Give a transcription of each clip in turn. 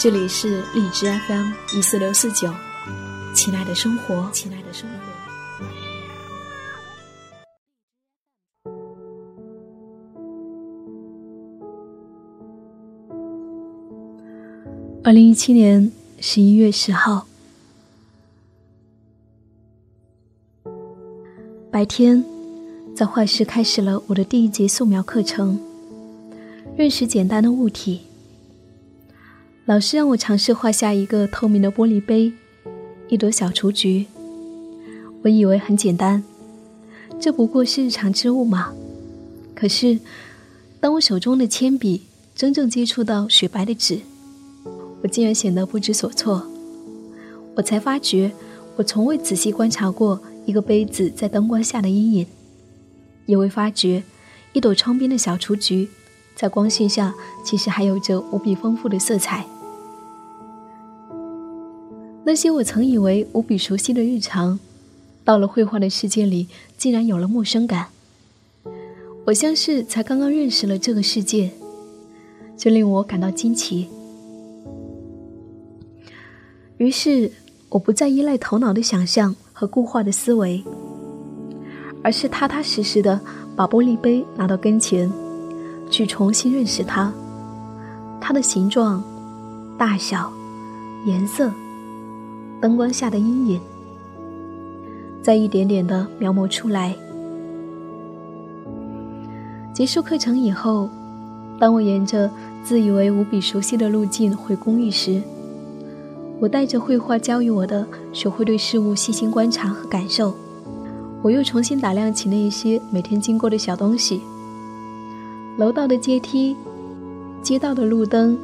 这里是荔枝 FM 一四六四九，亲爱的生活，亲爱的生活。二零一七年十一月十号，白天在画室开始了我的第一节素描课程，认识简单的物体。老师让我尝试画下一个透明的玻璃杯，一朵小雏菊。我以为很简单，这不过是日常之物嘛。可是，当我手中的铅笔真正接触到雪白的纸，我竟然显得不知所措。我才发觉，我从未仔细观察过一个杯子在灯光下的阴影，也未发觉一朵窗边的小雏菊在光线下其实还有着无比丰富的色彩。那些我曾以为无比熟悉的日常，到了绘画的世界里，竟然有了陌生感。我像是才刚刚认识了这个世界，这令我感到惊奇。于是，我不再依赖头脑的想象和固化的思维，而是踏踏实实的把玻璃杯拿到跟前，去重新认识它，它的形状、大小、颜色。灯光下的阴影，在一点点的描摹出来。结束课程以后，当我沿着自以为无比熟悉的路径回公寓时，我带着绘画教予我的学会对事物细心观察和感受，我又重新打量起那一些每天经过的小东西：楼道的阶梯、街道的路灯、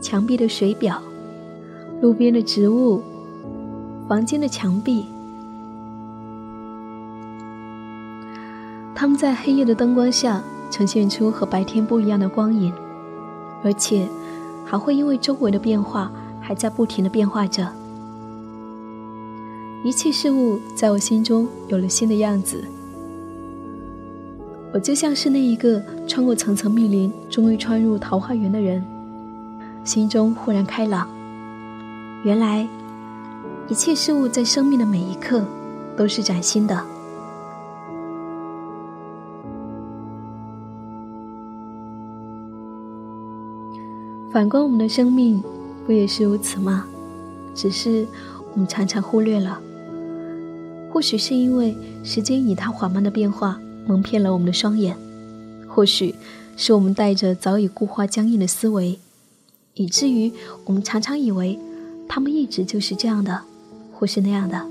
墙壁的水表、路边的植物。房间的墙壁，它们在黑夜的灯光下呈现出和白天不一样的光影，而且还会因为周围的变化，还在不停的变化着。一切事物在我心中有了新的样子，我就像是那一个穿过层层密林，终于穿入桃花源的人，心中豁然开朗。原来。一切事物在生命的每一刻都是崭新的。反观我们的生命，不也是如此吗？只是我们常常忽略了。或许是因为时间以它缓慢的变化蒙骗了我们的双眼，或许是我们带着早已固化僵硬的思维，以至于我们常常以为他们一直就是这样的。或是那样的。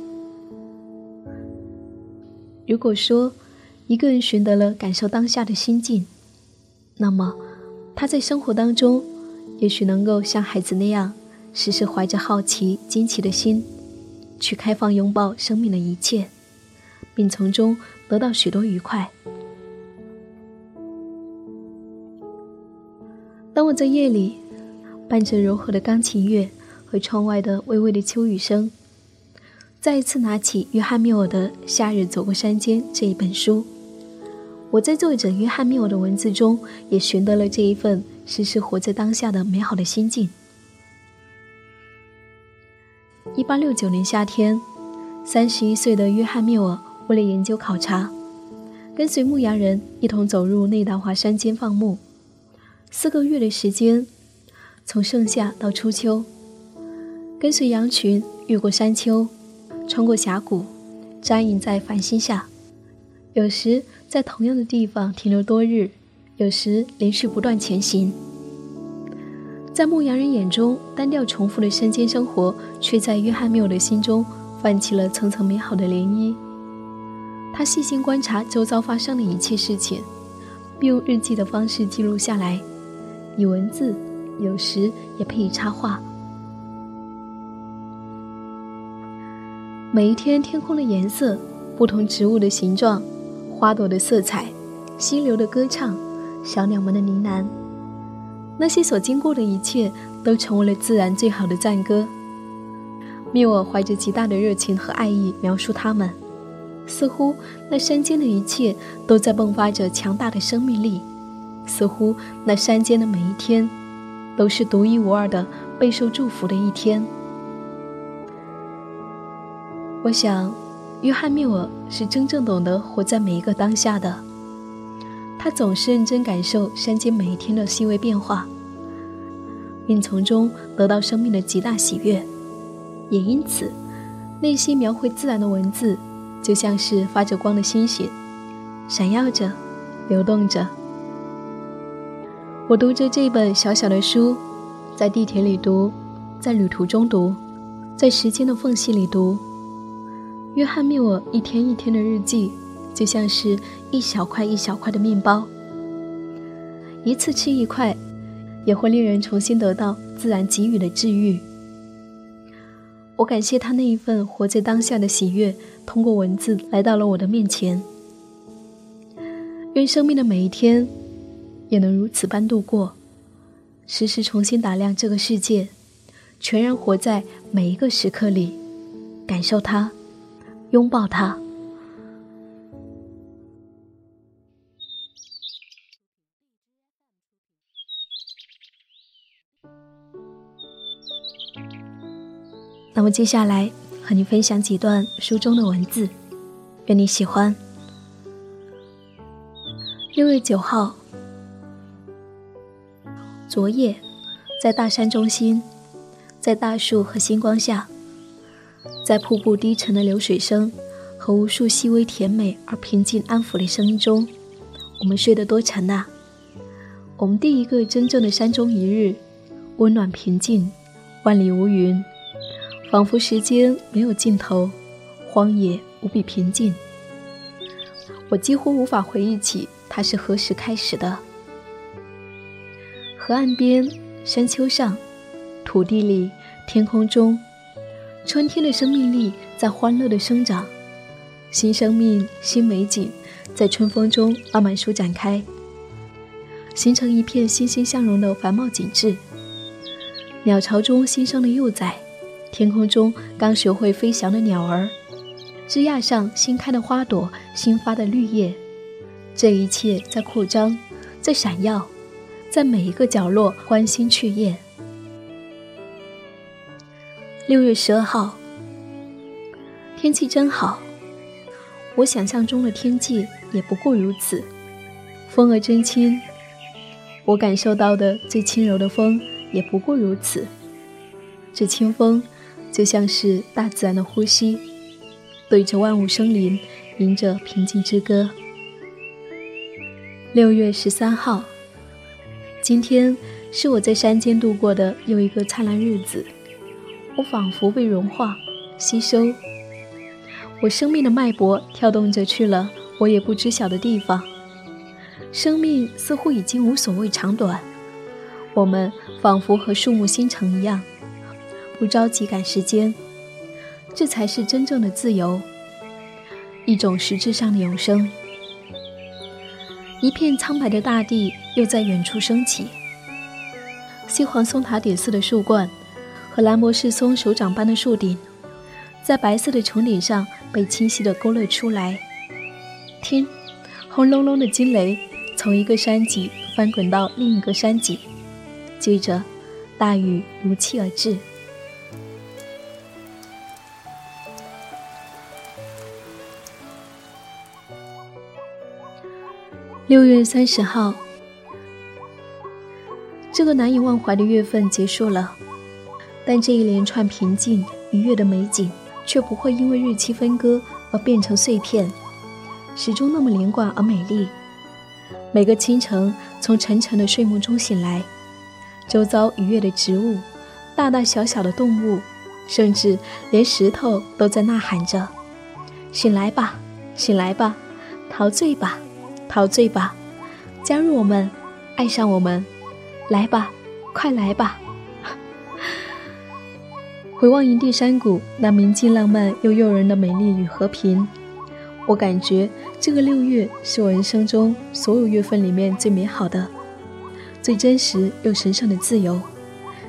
如果说一个人寻得了感受当下的心境，那么他在生活当中，也许能够像孩子那样，时时怀着好奇、惊奇的心，去开放拥抱生命的一切，并从中得到许多愉快。当我在夜里，伴着柔和的钢琴乐和窗外的微微的秋雨声。再一次拿起约翰缪尔的《夏日走过山间》这一本书，我在作者约翰缪尔的文字中也寻得了这一份时时活在当下的美好的心境。一八六九年夏天，三十一岁的约翰缪尔为了研究考察，跟随牧羊人一同走入内达华山间放牧，四个月的时间，从盛夏到初秋，跟随羊群越过山丘。穿过峡谷，扎营在繁星下，有时在同样的地方停留多日，有时连续不断前行。在牧羊人眼中，单调重复的山间生活，却在约翰缪的心中泛起了层层美好的涟漪。他细心观察周遭发生的一切事情，并用日记的方式记录下来，以文字，有时也配以插画。每一天天空的颜色，不同植物的形状，花朵的色彩，溪流的歌唱，小鸟们的呢喃，那些所经过的一切，都成为了自然最好的赞歌。缪尔怀着极大的热情和爱意描述它们，似乎那山间的一切都在迸发着强大的生命力，似乎那山间的每一天，都是独一无二的备受祝福的一天。我想，约翰·缪尔是真正懂得活在每一个当下的。他总是认真感受山间每一天的细微变化，并从中得到生命的极大喜悦。也因此，那些描绘自然的文字，就像是发着光的星星，闪耀着，流动着。我读着这本小小的书，在地铁里读，在旅途中读，在时间的缝隙里读。约翰·缪尔一天一天的日记，就像是一小块一小块的面包，一次吃一块，也会令人重新得到自然给予的治愈。我感谢他那一份活在当下的喜悦，通过文字来到了我的面前。愿生命的每一天，也能如此般度过，时时重新打量这个世界，全然活在每一个时刻里，感受它。拥抱他。那么接下来和你分享几段书中的文字，愿你喜欢。六月九号，昨夜，在大山中心，在大树和星光下。在瀑布低沉的流水声和无数细微甜美而平静安抚的声音中，我们睡得多沉呐！我们第一个真正的山中一日，温暖平静，万里无云，仿佛时间没有尽头，荒野无比平静。我几乎无法回忆起它是何时开始的。河岸边、山丘上、土地里、天空中。春天的生命力在欢乐的生长，新生命、新美景在春风中慢慢舒展开，形成一片欣欣向荣的繁茂景致。鸟巢中新生的幼崽，天空中刚学会飞翔的鸟儿，枝桠上新开的花朵、新发的绿叶，这一切在扩张，在闪耀，在每一个角落欢欣雀跃。六月十二号，天气真好。我想象中的天气也不过如此。风儿真轻，我感受到的最轻柔的风也不过如此。这清风就像是大自然的呼吸，对着万物生灵吟着平静之歌。六月十三号，今天是我在山间度过的又一个灿烂日子。我仿佛被融化、吸收，我生命的脉搏跳动着去了我也不知晓的地方。生命似乎已经无所谓长短，我们仿佛和树木新成一样，不着急赶时间。这才是真正的自由，一种实质上的永生。一片苍白的大地又在远处升起，西黄松塔顶似的树冠。和蓝博士松手掌般的树顶，在白色的穹顶上被清晰地勾勒出来。听，轰隆隆的惊雷从一个山脊翻滚到另一个山脊，接着大雨如期而至。六月三十号，这个难以忘怀的月份结束了。但这一连串平静愉悦的美景，却不会因为日期分割而变成碎片，始终那么连贯而美丽。每个清晨从沉沉的睡梦中醒来，周遭愉悦的植物、大大小小的动物，甚至连石头都在呐喊着：“醒来吧，醒来吧，陶醉吧，陶醉吧，加入我们，爱上我们，来吧，快来吧！”回望营地山谷，那明净浪漫又诱人的美丽与和平，我感觉这个六月是我人生中所有月份里面最美好的、最真实又神圣的自由，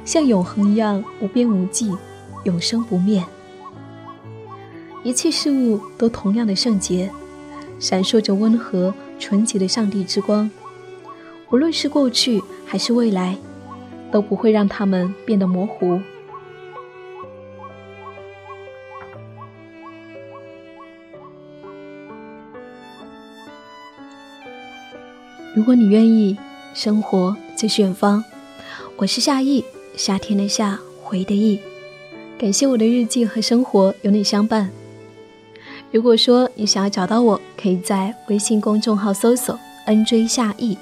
像永恒一样无边无际、永生不灭。一切事物都同样的圣洁，闪烁着温和纯洁的上帝之光，无论是过去还是未来，都不会让它们变得模糊。如果你愿意，生活就是远方。我是夏意，夏天的夏，回的意。感谢我的日记和生活有你相伴。如果说你想要找到我，可以在微信公众号搜索 “nj 夏意”，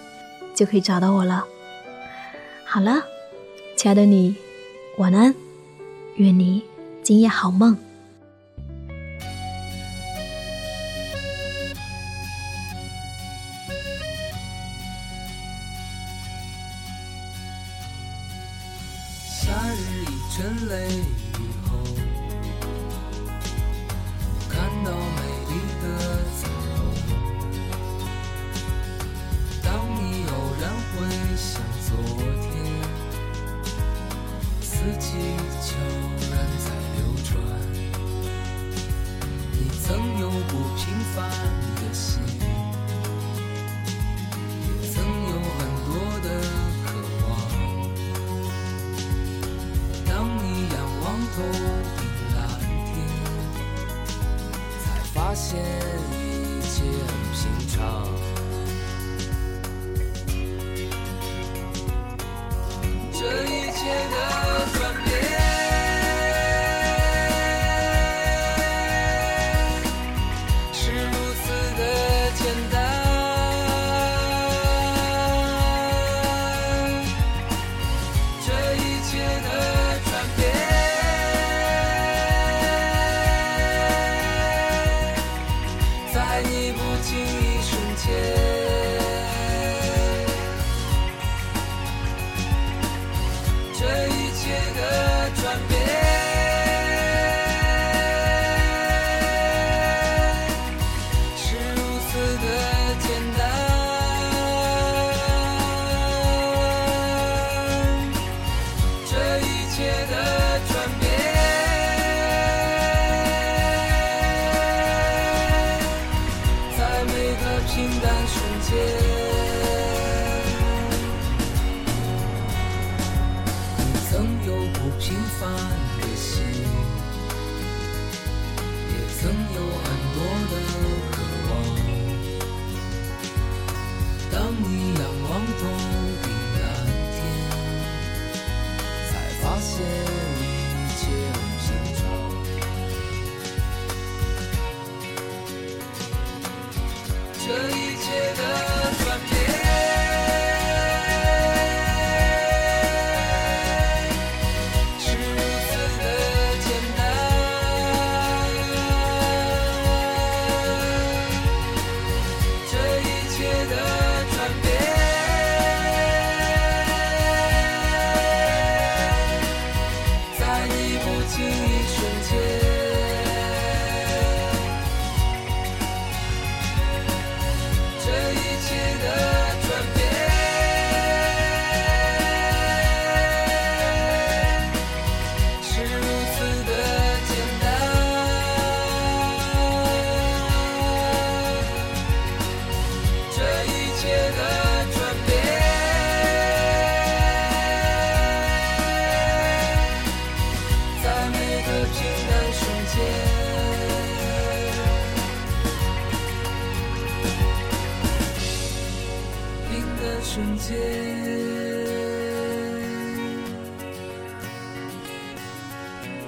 就可以找到我了。好了，亲爱的你，晚安，愿你今夜好梦。沉泪以后，看到美丽的彩虹。当你偶然回想昨天，四季悄然在流转。你曾有不平凡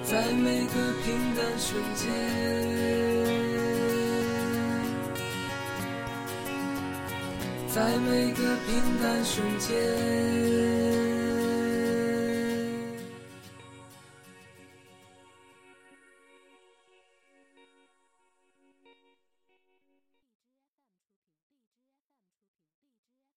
在每个平淡瞬间，在每个平淡瞬间。